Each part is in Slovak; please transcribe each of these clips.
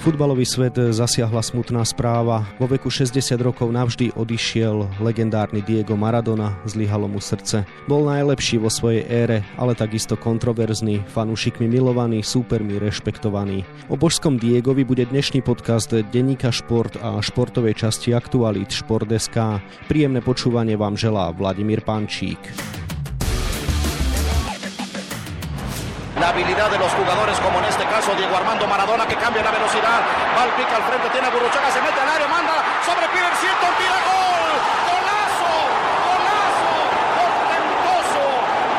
Futbalový svet zasiahla smutná správa. Vo veku 60 rokov navždy odišiel legendárny Diego Maradona, zlyhalo mu srdce. Bol najlepší vo svojej ére, ale takisto kontroverzný, fanúšikmi milovaný, súpermi rešpektovaný. O božskom Diegovi bude dnešný podcast Denníka Šport a športovej časti Aktualit Šport.sk. Príjemné počúvanie vám želá Vladimír Pančík. La habilidad de los jugadores, como en este caso Diego Armando Maradona, que cambia la velocidad, va al pique al frente, tiene a Burruchaga, se mete al área, manda sobre Peter Silton, tira gol, golazo, golazo, portentoso,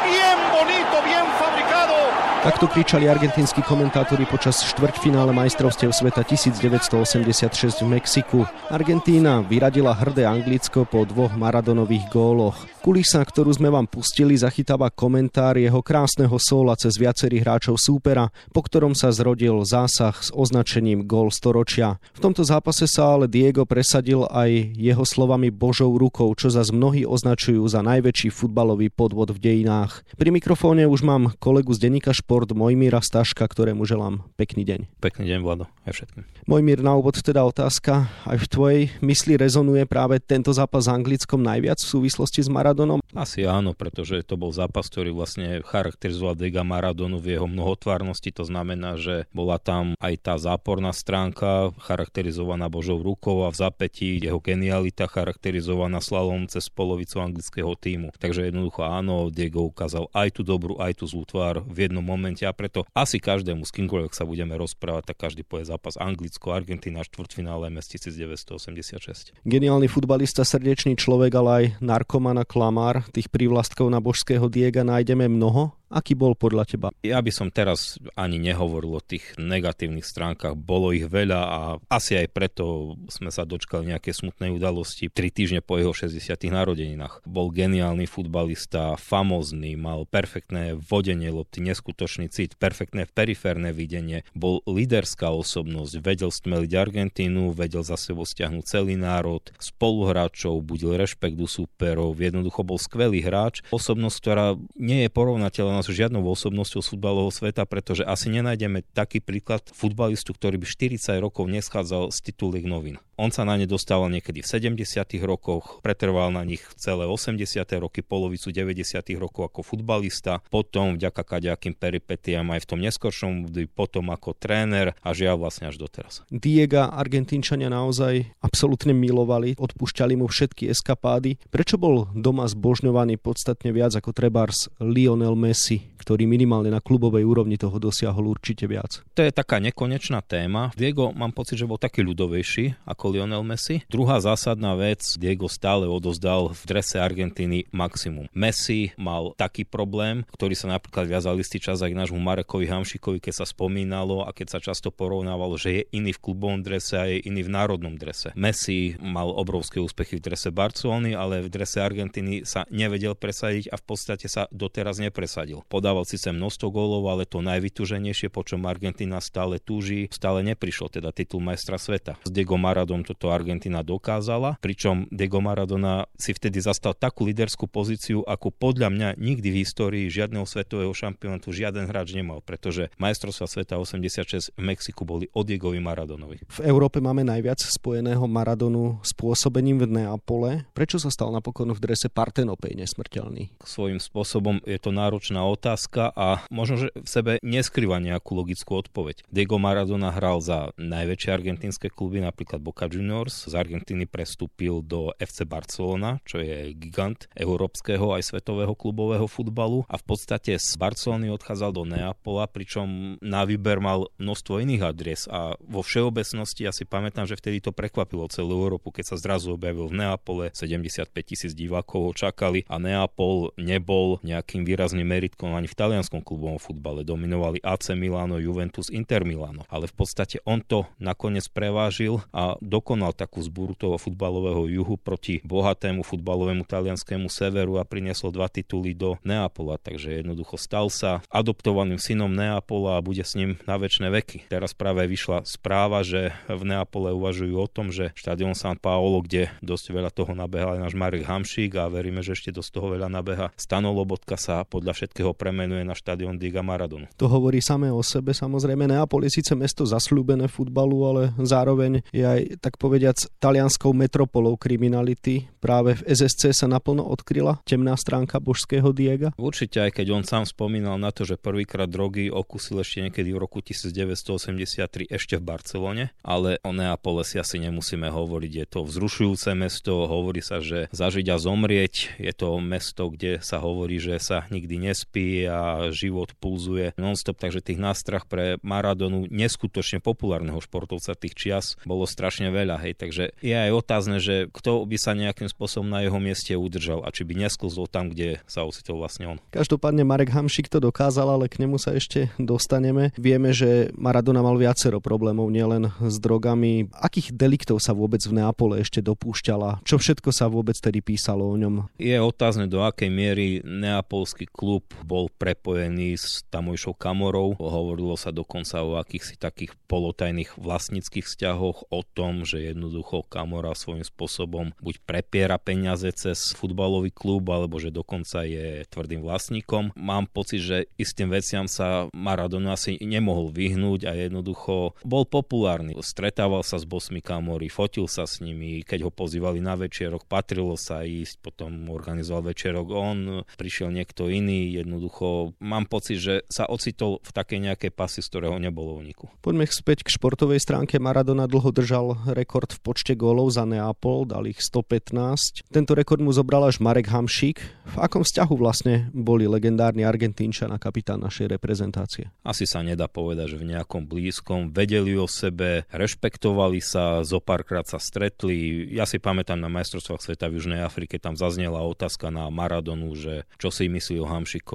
bien bonito, bien fabricado. Takto kričali argentínsky komentátori počas štvrťfinále majstrovstiev sveta 1986 v Mexiku. Argentína vyradila hrdé Anglicko po dvoch Maradonových góloch. Kulisa, ktorú sme vám pustili, zachytáva komentár jeho krásneho sóla cez viacerých hráčov súpera, po ktorom sa zrodil zásah s označením gól storočia. V tomto zápase sa ale Diego presadil aj jeho slovami Božou rukou, čo zas mnohí označujú za najväčší futbalový podvod v dejinách. Pri mikrofóne už mám kolegu z denníka Šport Mojmíra Staška, ktorému želám pekný deň. Pekný deň, Vlado, aj všetkým. Mojmír, na úvod teda otázka. Aj v tvojej mysli rezonuje práve tento zápas s Anglickom najviac v súvislosti s Maradonom? Maradonom? Asi áno, pretože to bol zápas, ktorý vlastne charakterizoval Dega Maradonu v jeho mnohotvárnosti. To znamená, že bola tam aj tá záporná stránka, charakterizovaná Božou rukou a v zapätí jeho genialita charakterizovaná slalom cez polovicu anglického týmu. Takže jednoducho áno, Diego ukázal aj tú dobrú, aj tú zlú tvár v jednom momente a preto asi každému z kýmkoľvek sa budeme rozprávať, tak každý povie zápas Anglicko, Argentína, štvrťfinále mes 1986. Geniálny futbalista, srdečný človek, ale aj narkoman a klamár, tých prívlastkov na božského Diega nájdeme mnoho Aký bol podľa teba? Ja by som teraz ani nehovoril o tých negatívnych stránkach. Bolo ich veľa a asi aj preto sme sa dočkali nejaké smutnej udalosti 3 týždne po jeho 60. narodeninách. Bol geniálny futbalista, famózny, mal perfektné vodenie lopty, neskutočný cit, perfektné periférne videnie, bol líderská osobnosť, vedel stmeliť Argentínu, vedel za sebou stiahnuť celý národ, spoluhráčov, budil rešpekt u súperov, jednoducho bol skvelý hráč, osobnosť, ktorá nie je porovnateľná s žiadnou osobnosťou z futbalového sveta, pretože asi nenájdeme taký príklad futbalistu, ktorý by 40 rokov neschádzal z tituliek novín. On sa na ne dostával niekedy v 70. rokoch, pretrval na nich celé 80. roky, polovicu 90. rokov ako futbalista, potom vďaka kaďakým peripetiám aj v tom neskoršom potom ako tréner a žiaľ vlastne až doteraz. Diega Argentínčania naozaj absolútne milovali, odpúšťali mu všetky eskapády. Prečo bol doma zbožňovaný podstatne viac ako trebárs Lionel Messi, ktorý minimálne na klubovej úrovni toho dosiahol určite viac? To je taká nekonečná téma. Diego mám pocit, že bol taký ľudovejší ako Lionel Messi. Druhá zásadná vec, Diego stále odozdal v drese Argentíny maximum. Messi mal taký problém, ktorý sa napríklad viazal istý čas aj k nášmu Marekovi Hamšikovi, keď sa spomínalo a keď sa často porovnávalo, že je iný v klubovom drese a je iný v národnom drese. Messi mal obrovské úspechy v drese Barcelony, ale v drese Argentíny sa nevedel presadiť a v podstate sa doteraz nepresadil. Podával síce množstvo gólov, ale to najvytuženejšie, po čom Argentína stále túži, stále neprišlo, teda titul majstra sveta. S Diego Maradom toto Argentina dokázala, pričom Diego Maradona si vtedy zastal takú líderskú pozíciu, ako podľa mňa nikdy v histórii žiadneho svetového šampionátu žiaden hráč nemal, pretože majstrovstvá sveta 86 v Mexiku boli od Diegovi Maradonovi. V Európe máme najviac spojeného Maradonu spôsobením v Neapole. Prečo sa stal napokon v drese Partenopej nesmrteľný? Svojím spôsobom je to náročná otázka a možno, že v sebe neskrýva nejakú logickú odpoveď. Diego Maradona hral za najväčšie argentínske kluby, napríklad Boca Juniors z Argentíny prestúpil do FC Barcelona, čo je gigant európskeho aj svetového klubového futbalu a v podstate z Barcelony odchádzal do Neapola, pričom na výber mal množstvo iných adres a vo všeobecnosti ja si pamätám, že vtedy to prekvapilo celú Európu, keď sa zrazu objavil v Neapole, 75 tisíc divákov ho čakali a Neapol nebol nejakým výrazným meritkom ani v talianskom klubovom futbale. Dominovali AC Milano, Juventus, Inter Milano, ale v podstate on to nakoniec prevážil a do dokonal takú zbúru toho futbalového juhu proti bohatému futbalovému talianskému severu a priniesol dva tituly do Neapola. Takže jednoducho stal sa adoptovaným synom Neapola a bude s ním na väčšie veky. Teraz práve vyšla správa, že v Neapole uvažujú o tom, že štadión San Paolo, kde dosť veľa toho nabehal aj náš Marek Hamšík a veríme, že ešte dosť toho veľa nabeha. Stano sa podľa všetkého ho premenuje na štadión Diga Maradonu. To hovorí samé o sebe. Samozrejme, Neapol je síce mesto zasľúbené futbalu, ale zároveň je aj, tak povediac, talianskou metropolou kriminality. Práve v SSC sa naplno odkryla temná stránka božského Diega. Určite, aj keď on sám spomínal na to, že prvýkrát drogy okusil ešte niekedy v roku 1983 ešte v Barcelone, ale o Neapole si asi nemusíme hovoriť. Je to vzrušujúce mesto, hovorí sa, že zažiť a zomrieť. Je to mesto, kde sa hovorí, že sa nikdy nespí a život pulzuje non-stop, takže tých nástrah pre Maradonu neskutočne populárneho športovca tých čias bolo strašne veľa. Hej. Takže je aj otázne, že kto by sa nejakým spôsobom na jeho mieste udržal a či by nesklzol tam, kde sa ocitol vlastne on. Každopádne Marek Hamšik to dokázal, ale k nemu sa ešte dostaneme. Vieme, že Maradona mal viacero problémov, nielen s drogami. Akých deliktov sa vôbec v Neapole ešte dopúšťala? Čo všetko sa vôbec tedy písalo o ňom? Je otázne, do akej miery neapolský klub bol prepojený s tamojšou kamorou. Hovorilo sa dokonca o akýchsi takých polotajných vlastníckých vzťahoch, o tom, že jednoducho kamora svojím spôsobom buď prepiera peniaze cez futbalový klub, alebo že dokonca je tvrdým vlastníkom. Mám pocit, že istým veciam sa Maradona asi nemohol vyhnúť a jednoducho bol populárny. Stretával sa s bosmi kamory, fotil sa s nimi, keď ho pozývali na večerok, patrilo sa ísť, potom organizoval večerok on, prišiel niekto iný, jednoducho mám pocit, že sa ocitol v takej nejakej pasy, z ktorého nebolo uniku. Poďme späť k športovej stránke. Maradona dlho držal rekord v počte gólov za Neapol, dal ich 115. Tento rekord mu zobral až Marek Hamšík. V akom vzťahu vlastne boli legendárni Argentínčan a kapitán našej reprezentácie? Asi sa nedá povedať, že v nejakom blízkom. Vedeli o sebe, rešpektovali sa, zo párkrát sa stretli. Ja si pamätám na majstrovstvách sveta v Južnej Afrike, tam zaznela otázka na Maradonu, že čo si myslí o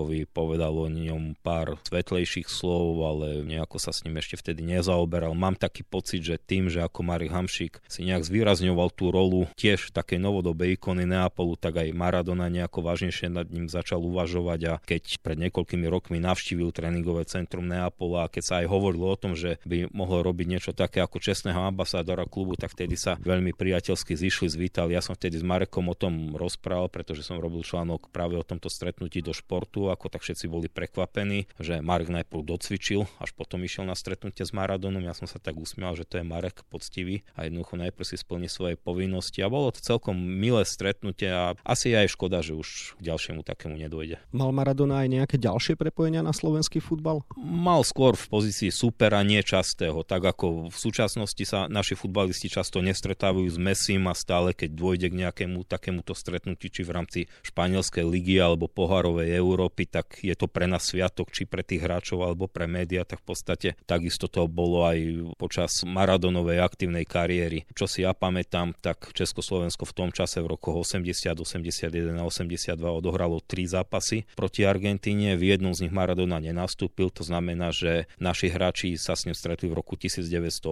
Hamšikovi, povedal o ňom pár svetlejších slov, ale nejako sa s ním ešte vtedy nezaoberal. Mám taký pocit, že tým, že ako Marek Hamšik si nejak zvýrazňoval tú rolu tiež takej novodobej ikony Neapolu, tak aj Maradona nejako vážnejšie nad ním začal uvažovať a keď pred niekoľkými rokmi navštívil tréningové centrum Neapola a keď sa aj hovorilo o tom, že by mohol robiť niečo také ako čestného ambasádora klubu, tak vtedy sa veľmi priateľsky zišli, zvítali. Ja som vtedy s Marekom o tom rozprával, pretože som robil článok práve o tomto stretnutí do športu, ako tak všetci boli prekvapení, že Marek najprv docvičil, až potom išiel na stretnutie s Maradonom. Ja som sa tak usmial, že to je Marek poctivý a jednoducho najprv si splní svoje povinnosti a bolo to celkom milé stretnutie a asi aj škoda, že už k ďalšiemu takému nedojde. Mal Maradona aj nejaké ďalšie prepojenia na slovenský futbal? Mal skôr v pozícii supera, nečastého, tak ako v súčasnosti sa naši futbalisti často nestretávajú s Messim a stále keď dôjde k nejakému takémuto stretnutí, či v rámci španielskej ligy alebo poharovej Európy, tak je to pre nás sviatok, či pre tých hráčov alebo pre médiá, tak v podstate takisto to bolo aj počas Maradonovej aktívnej kariéry. Čo si ja pamätám, tak Československo v tom čase v rokoch 80, 81 a 82 odohralo tri zápasy proti Argentíne. V jednom z nich Maradona nenastúpil, to znamená, že naši hráči sa s ním stretli v roku 1980,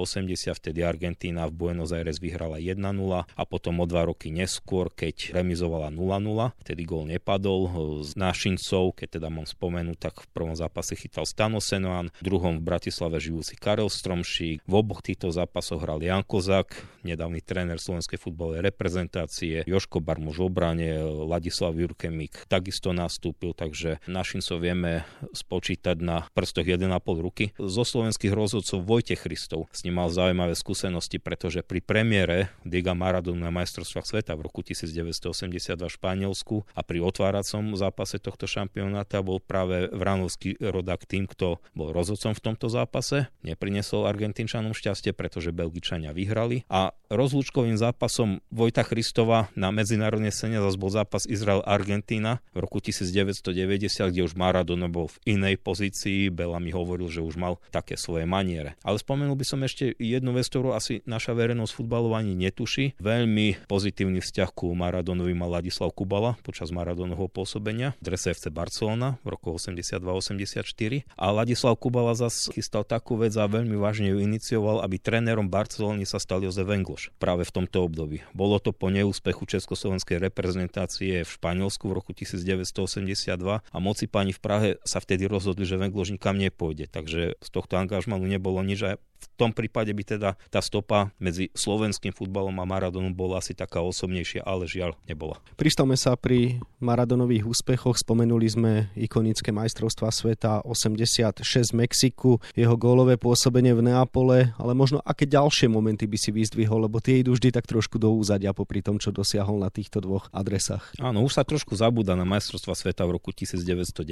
vtedy Argentína v Buenos Aires vyhrala 1-0 a potom o dva roky neskôr, keď remizovala 0-0, vtedy gol nepadol z Našincov, keď teda mám spomenúť, tak v prvom zápase chytal Stano Senoan, v druhom v Bratislave žijúci Karel Stromšík, v oboch týchto zápasoch hral Jan Kozák, nedávny tréner slovenskej futbalovej reprezentácie, Joško Barmuž v obrane, Ladislav Jurkemik takisto nastúpil, takže Našincov vieme spočítať na prstoch 1,5 ruky. Zo slovenských rozhodcov Vojte Christov s ním mal zaujímavé skúsenosti, pretože pri premiére Diga Maradona na majstrovstvách sveta v roku 1982 v Španielsku a pri otváracom zápase tohto šampionáta bol práve Vranovský rodak tým, kto bol rozhodcom v tomto zápase. Neprinesol Argentínčanom šťastie, pretože Belgičania vyhrali a rozlúčkovým zápasom Vojta Christova na medzinárodnej scéne zase bol zápas Izrael-Argentína v roku 1990, kde už Maradona bol v inej pozícii. Bela mi hovoril, že už mal také svoje maniere. Ale spomenul by som ešte jednu vec, ktorú asi naša verejnosť futbalová ani netuší. Veľmi pozitívny vzťah ku Maradonovi mal Ladislav Kubala počas Maradonovho pôsobenia drese FC Barcelona v roku 82-84 a Ladislav Kubala zas chystal takú vec a veľmi vážne ju inicioval, aby trénerom Barcelony sa stal Jozef Engloš práve v tomto období. Bolo to po neúspechu československej reprezentácie v Španielsku v roku 1982 a moci páni v Prahe sa vtedy rozhodli, že Venglož nikam nepôjde, takže z tohto angažmanu nebolo nič a tom prípade by teda tá stopa medzi slovenským futbalom a Maradonom bola asi taká osobnejšia, ale žiaľ nebola. Pristavme sa pri Maradonových úspechoch. Spomenuli sme ikonické majstrovstvá sveta 86 v Mexiku, jeho gólové pôsobenie v Neapole, ale možno aké ďalšie momenty by si vyzdvihol, lebo tie idú vždy tak trošku do úzadia popri tom, čo dosiahol na týchto dvoch adresách. Áno, už sa trošku zabúda na majstrovstvá sveta v roku 1990,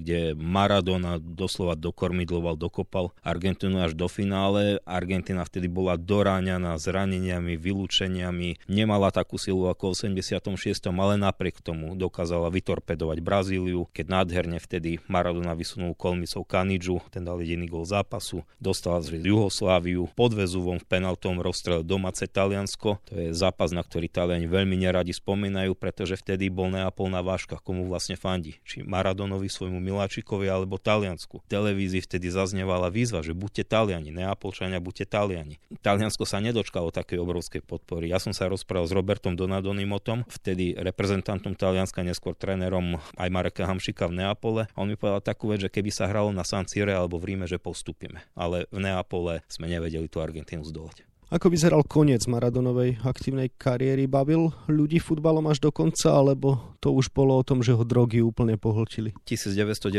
kde Maradona doslova dokormidloval, dokopal Argentínu až do finále. Argentina vtedy bola doráňaná zraneniami, vylúčeniami, nemala takú silu ako v 86. ale napriek tomu dokázala vytorpedovať Brazíliu, keď nádherne vtedy Maradona vysunul kolmicou Kanidžu, ten dal jediný gol zápasu, dostala zrieť Juhosláviu, pod Vezuvom v penaltom rozstrel domáce Taliansko. To je zápas, na ktorý Taliani veľmi neradi spomínajú, pretože vtedy bol Neapol na váškach, komu vlastne fandí. Či Maradonovi, svojmu miláčikovi alebo Taliansku. V televízii vtedy zaznievala výzva, že buďte Taliani, Neapolčania, buďte Taliani. Taliansko sa nedočkalo takej obrovskej podpory. Ja som sa rozprával s Robertom Donadonimotom, vtedy reprezentantom Talianska, neskôr trénerom aj Mareka Hamšika v Neapole. A on mi povedal takú vec, že keby sa hralo na San Sire alebo v Ríme, že postupíme. Ale v Neapole sme nevedeli tú Argentínu zdolať. Ako vyzeral koniec Maradonovej aktívnej kariéry? Bavil ľudí futbalom až do konca, alebo to už bolo o tom, že ho drogy úplne pohltili? V 1990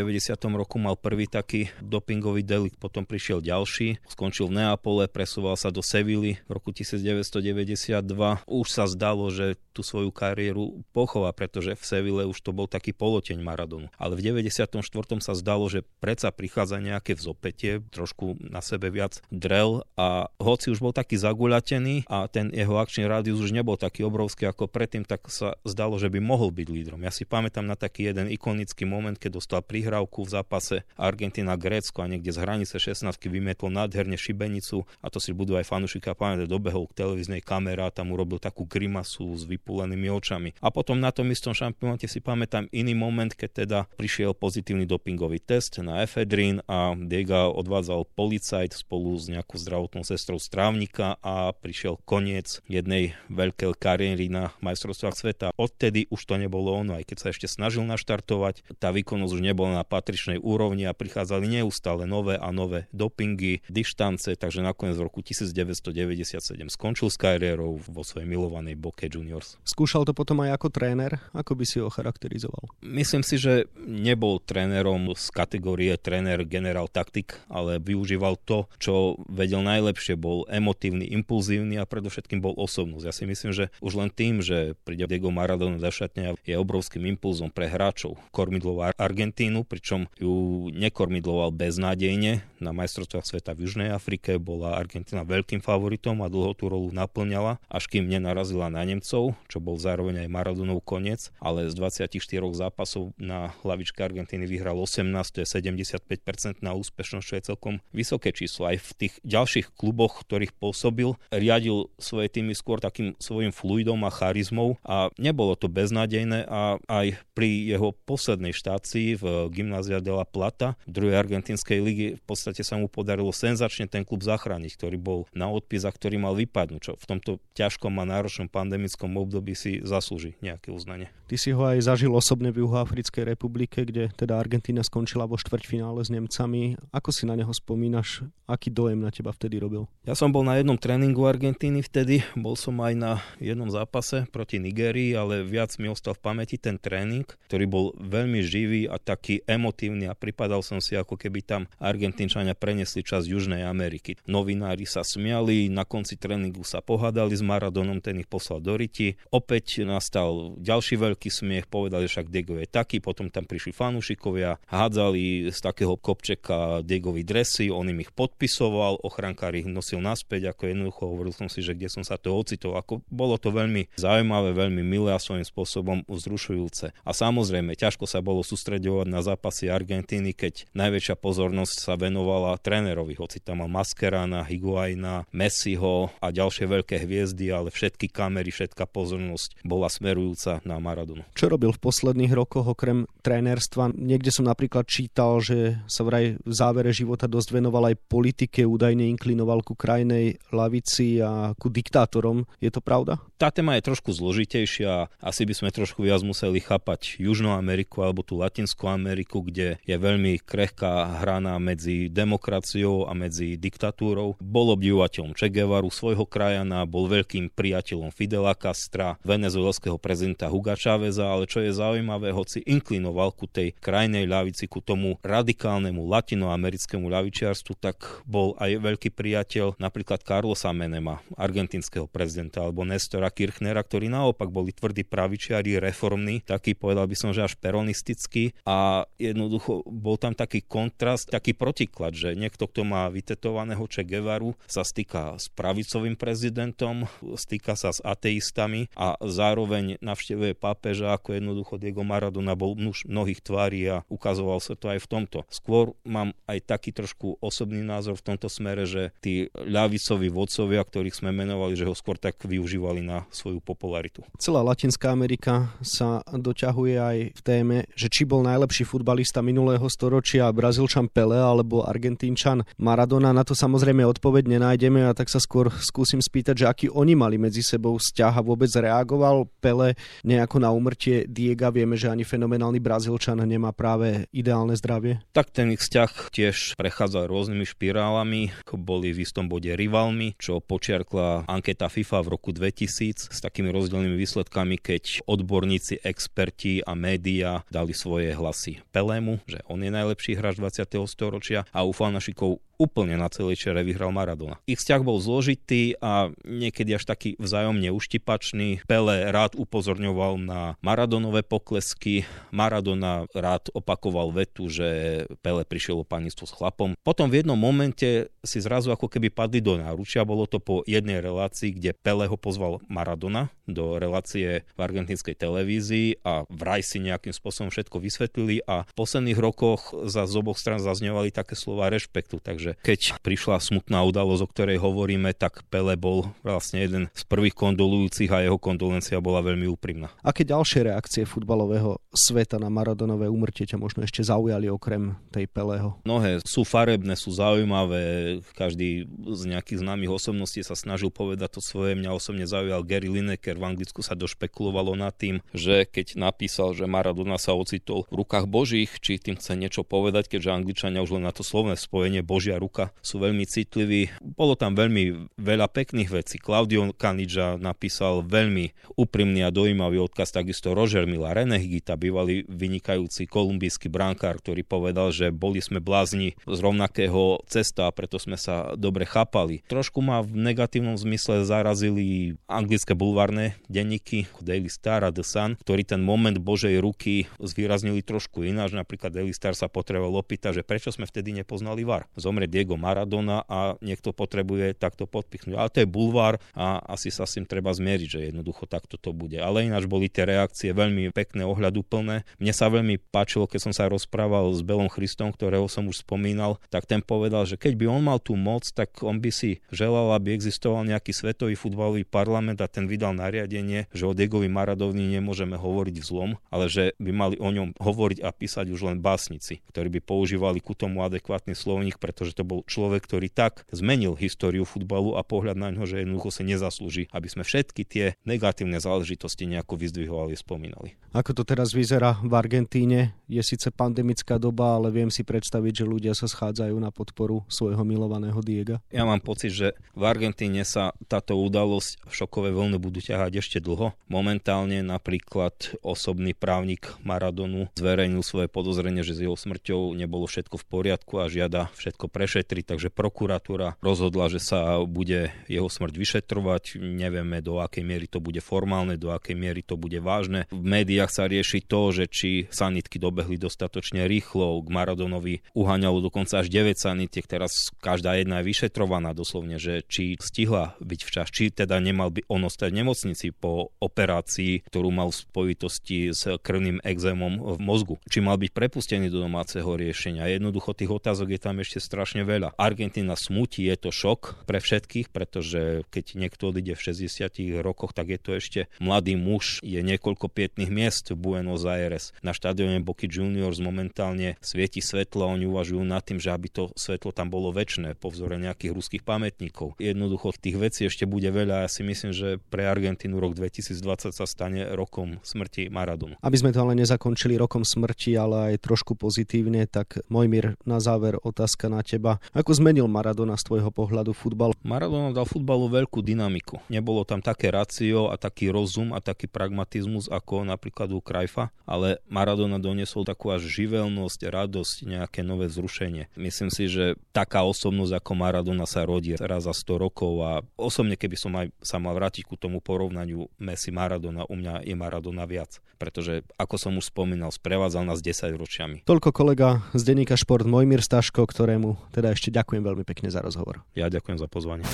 roku mal prvý taký dopingový delikt, potom prišiel ďalší, skončil v Neapole, presúval sa do Sevily v roku 1992. Už sa zdalo, že tú svoju kariéru pochová, pretože v Seville už to bol taký poloteň Maradonu. Ale v 94. sa zdalo, že predsa prichádza nejaké vzopetie, trošku na sebe viac drel a hoci už bol taký zaguľatený a ten jeho akčný rádius už nebol taký obrovský ako predtým, tak sa zdalo, že by mohol byť lídrom. Ja si pamätám na taký jeden ikonický moment, keď dostal prihrávku v zápase Argentina-Grécko a niekde z hranice 16 vymietol nádherne šibenicu a to si budú aj fanúšika pamätať, dobehol k televíznej kamere a tam urobil takú grimasu s vypulenými očami. A potom na tom istom šampionáte si pamätám iný moment, keď teda prišiel pozitívny dopingový test na efedrín a Diego odvádzal policajt spolu s nejakou zdravotnou sestrou strávnika a prišiel koniec jednej veľkej kariéry na majstrovstvách sveta. Odtedy už to nebolo ono, aj keď sa ešte snažil naštartovať, tá výkonnosť už nebola na patričnej úrovni a prichádzali neustále nové a nové dopingy, dištance, takže nakoniec v roku 1997 skončil s kariérou vo svojej milovanej Boke Juniors. Skúšal to potom aj ako tréner? Ako by si ho charakterizoval? Myslím si, že nebol trénerom z kategórie tréner generál taktik, ale využíval to, čo vedel najlepšie, bol emotívny impulzívny a predovšetkým bol osobnosť. Ja si myslím, že už len tým, že príde Diego Maradona do šatne je obrovským impulzom pre hráčov. Kormidloval Argentínu, pričom ju nekormidloval beznádejne. Na majstrovstvách sveta v Južnej Afrike bola Argentína veľkým favoritom a dlho tú rolu naplňala, až kým nenarazila na Nemcov, čo bol zároveň aj Maradonov koniec, ale z 24 zápasov na hlavičke Argentíny vyhral 18, to je 75% na úspešnosť, čo je celkom vysoké číslo. Aj v tých ďalších kluboch, ktorých pôsobil, riadil svoje týmy skôr takým svojim fluidom a charizmou a nebolo to beznádejné a aj pri jeho poslednej štácii v Gymnázia de la Plata druhej argentínskej ligy v podstate sa mu podarilo senzačne ten klub zachrániť, ktorý bol na odpis a ktorý mal vypadnúť, čo v tomto ťažkom a náročnom pandemickom období si zaslúži nejaké uznanie. Ty si ho aj zažil osobne v Juhoafrickej republike, kde teda Argentína skončila vo štvrťfinále s Nemcami. Ako si na neho spomínaš? Aký dojem na teba vtedy robil? Ja som bol na jednom tréningu Argentíny vtedy, bol som aj na jednom zápase proti Nigérii, ale viac mi ostal v pamäti ten tréning, ktorý bol veľmi živý a taký emotívny a pripadal som si, ako keby tam Argentínčania prenesli čas Južnej Ameriky. Novinári sa smiali, na konci tréningu sa pohádali s Maradonom, ten ich poslal do riti. Opäť nastal ďalší veľký smiech, povedali, však Diego je taký, potom tam prišli fanúšikovia, hádzali z takého kopčeka Diegovi dresy, on im ich podpisoval, ochrankár ich nosil naspäť ako jednoducho hovoril som si, že kde som sa to ocitol. Ako bolo to veľmi zaujímavé, veľmi milé a svojím spôsobom vzrušujúce. A samozrejme, ťažko sa bolo sústredovať na zápasy Argentíny, keď najväčšia pozornosť sa venovala trénerovi, hoci tam mal Mascherana, Higuaina, Messiho a ďalšie veľké hviezdy, ale všetky kamery, všetká pozornosť pozornosť bola smerujúca na Maradonu. Čo robil v posledných rokoch okrem trénerstva? Niekde som napríklad čítal, že sa vraj v závere života dosť venoval aj politike, údajne inklinoval ku krajnej lavici a ku diktátorom. Je to pravda? Tá téma je trošku zložitejšia. Asi by sme trošku viac museli chápať Južnú Ameriku alebo tú Latinskú Ameriku, kde je veľmi krehká hrana medzi demokraciou a medzi diktatúrou. Bol obdivovateľom Che Guevaru, svojho krajana, bol veľkým priateľom Fidela Castra, venezuelského prezidenta Huga Cháveza, ale čo je zaujímavé, hoci inklinoval ku tej krajnej ľavici, ku tomu radikálnemu latinoamerickému ľavičiarstvu, tak bol aj veľký priateľ napríklad Carlosa Menema, argentinského prezidenta, alebo Nestora Kirchnera, ktorí naopak boli tvrdí pravičiari, reformní, taký povedal by som, že až peronistický. A jednoducho bol tam taký kontrast, taký protiklad, že niekto, kto má vytetovaného Che Guevaru, sa stýka s pravicovým prezidentom, stýka sa s ateistami a zároveň navštevuje pápeža ako jednoducho Diego Maradona bol muž mnohých tvári a ukazoval sa to aj v tomto. Skôr mám aj taký trošku osobný názor v tomto smere, že tí ľavicoví vodcovia, ktorých sme menovali, že ho skôr tak využívali na svoju popularitu. Celá Latinská Amerika sa doťahuje aj v téme, že či bol najlepší futbalista minulého storočia Brazílčan Pele alebo Argentínčan Maradona. Na to samozrejme odpoveď nenájdeme a tak sa skôr skúsim spýtať, že aký oni mali medzi sebou vzťah a vôbec reagoval Pele nejako na umrtie Diega. Vieme, že ani fenomenálny Brazílčan nemá práve ideálne zdravie. Tak ten ich vzťah tiež prechádza rôznymi špirálami, boli v istom bode rivalmi, čo počiarkla anketa FIFA v roku 2000 s takými rozdielnymi výsledkami, keď odborníci, experti a média dali svoje hlasy Pelému, že on je najlepší hráč 20. storočia a u fanašikov úplne na celej čere vyhral Maradona. Ich vzťah bol zložitý a niekedy až taký vzájomne uštipačný. Pele rád upozorňoval na Maradonové poklesky, Maradona rád opakoval vetu, že Pele prišiel o panistvo s chlapom. Potom v jednom momente si zrazu ako keby padli do náručia, bolo to po jednej relácii, kde Pele ho pozval Maradona do relácie v argentinskej televízii a vraj si nejakým spôsobom všetko vysvetlili a v posledných rokoch za z oboch stran zazňovali také slova rešpektu, takže že keď prišla smutná udalosť, o ktorej hovoríme, tak Pele bol vlastne jeden z prvých kondolujúcich a jeho kondolencia bola veľmi úprimná. Aké ďalšie reakcie futbalového sveta na Maradonové umrtie ťa možno ešte zaujali okrem tej Peleho? Mnohé sú farebné, sú zaujímavé. Každý z nejakých známych osobností sa snažil povedať to svoje. Mňa osobne zaujal Gary Lineker. V Anglicku sa došpekulovalo nad tým, že keď napísal, že Maradona sa ocitol v rukách Božích, či tým chce niečo povedať, keďže Angličania už len na to slovné spojenie Božia ruka sú veľmi citliví. Bolo tam veľmi veľa pekných vecí. Claudio Canidža napísal veľmi úprimný a dojímavý odkaz, takisto Roger Mila, René Higita, bývalý vynikajúci kolumbijský brankár, ktorý povedal, že boli sme blázni z rovnakého cesta a preto sme sa dobre chápali. Trošku ma v negatívnom zmysle zarazili anglické bulvárne denníky Daily Star a The Sun, ktorí ten moment Božej ruky zvýraznili trošku ináč. Napríklad Daily Star sa potreboval opýtať, že prečo sme vtedy nepoznali VAR. Zomrie Diego Maradona a niekto potrebuje takto podpichnúť. Ale to je bulvár a asi sa s tým treba zmieriť, že jednoducho takto to bude. Ale ináč boli tie reakcie veľmi pekné, ohľaduplné. Mne sa veľmi páčilo, keď som sa rozprával s Belom Christom, ktorého som už spomínal, tak ten povedal, že keď by on mal tú moc, tak on by si želal, aby existoval nejaký svetový futbalový parlament a ten vydal nariadenie, že o Diegovi Maradovni nemôžeme hovoriť v zlom, ale že by mali o ňom hovoriť a písať už len básnici, ktorí by používali ku tomu adekvátny slovník, pretože to bol človek, ktorý tak zmenil históriu futbalu a pohľad na ňo, že jednoducho sa nezaslúži, aby sme všetky tie negatívne záležitosti nejako vyzdvihovali spomínali. Ako to teraz vyzerá v Argentíne? Je síce pandemická doba, ale viem si predstaviť, že ľudia sa schádzajú na podporu svojho milovaného Diega. Ja mám pocit, že v Argentíne sa táto udalosť v šokové vlny budú ťahať ešte dlho. Momentálne napríklad osobný právnik Maradonu zverejnil svoje podozrenie, že s jeho smrťou nebolo všetko v poriadku a žiada všetko prešetriť takže prokuratúra rozhodla, že sa bude jeho smrť vyšetrovať. Nevieme, do akej miery to bude formálne, do akej miery to bude vážne. V médiách sa rieši to, že či sanitky dobehli dostatočne rýchlo. K Maradonovi uháňalo dokonca až 9 sanitiek, teraz každá jedna je vyšetrovaná doslovne, že či stihla byť včas, či teda nemal by on ostať v nemocnici po operácii, ktorú mal v spojitosti s krvným exémom v mozgu. Či mal byť prepustený do domáceho riešenia. Jednoducho tých otázok je tam ešte strašne strašne veľa. Argentína smutí, je to šok pre všetkých, pretože keď niekto odíde v 60 rokoch, tak je to ešte mladý muž, je niekoľko pietných miest v Buenos Aires. Na štadióne Boky Juniors momentálne svieti svetlo a oni uvažujú nad tým, že aby to svetlo tam bolo väčšie po vzore nejakých ruských pamätníkov. Jednoducho tých vecí ešte bude veľa ja si myslím, že pre Argentínu rok 2020 sa stane rokom smrti Maradonu. Aby sme to ale nezakončili rokom smrti, ale aj trošku pozitívne, tak Mojmír, na záver otázka na teba. Ako zmenil Maradona z tvojho pohľadu futbal? Maradona dal futbalu veľkú dynamiku. Nebolo tam také racio a taký rozum a taký pragmatizmus ako napríklad u Krajfa, ale Maradona doniesol takú až živelnosť, radosť, nejaké nové zrušenie. Myslím si, že taká osobnosť ako Maradona sa rodí raz za 100 rokov a osobne keby som aj sa mal vrátiť ku tomu porovnaniu Messi Maradona, u mňa je Maradona viac, pretože ako som už spomínal, sprevádzal nás 10 ročiami. Toľko kolega z denníka Šport Mojmír Staško, ktorému teda ešte ďakujem veľmi pekne za rozhovor. Ja ďakujem za pozvanie.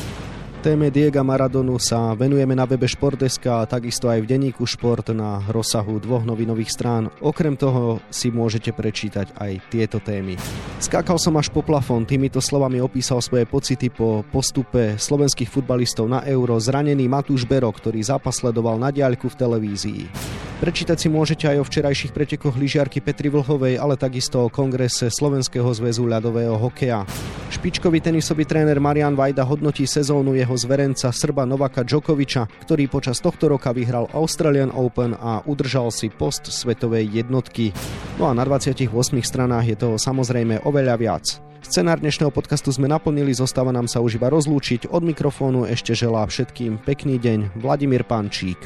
Téme Diega Maradonu sa venujeme na webe Športeska a takisto aj v denníku Šport na rozsahu dvoch novinových strán. Okrem toho si môžete prečítať aj tieto témy. Skákal som až po plafón, týmito slovami opísal svoje pocity po postupe slovenských futbalistov na Euro zranený Matúš Bero, ktorý zápas sledoval na diaľku v televízii. Prečítať si môžete aj o včerajších pretekoch lyžiarky Petri Vlhovej, ale takisto o kongrese Slovenského zväzu ľadového hokeja. Špičkový tenisový tréner Marian Vajda hodnotí sezónu jeho zverenca Srba Novaka Djokoviča, ktorý počas tohto roka vyhral Australian Open a udržal si post svetovej jednotky. No a na 28 stranách je toho samozrejme oveľa viac. Scenár dnešného podcastu sme naplnili, zostáva nám sa už iba rozlúčiť. Od mikrofónu ešte želá všetkým pekný deň Vladimír Pančík.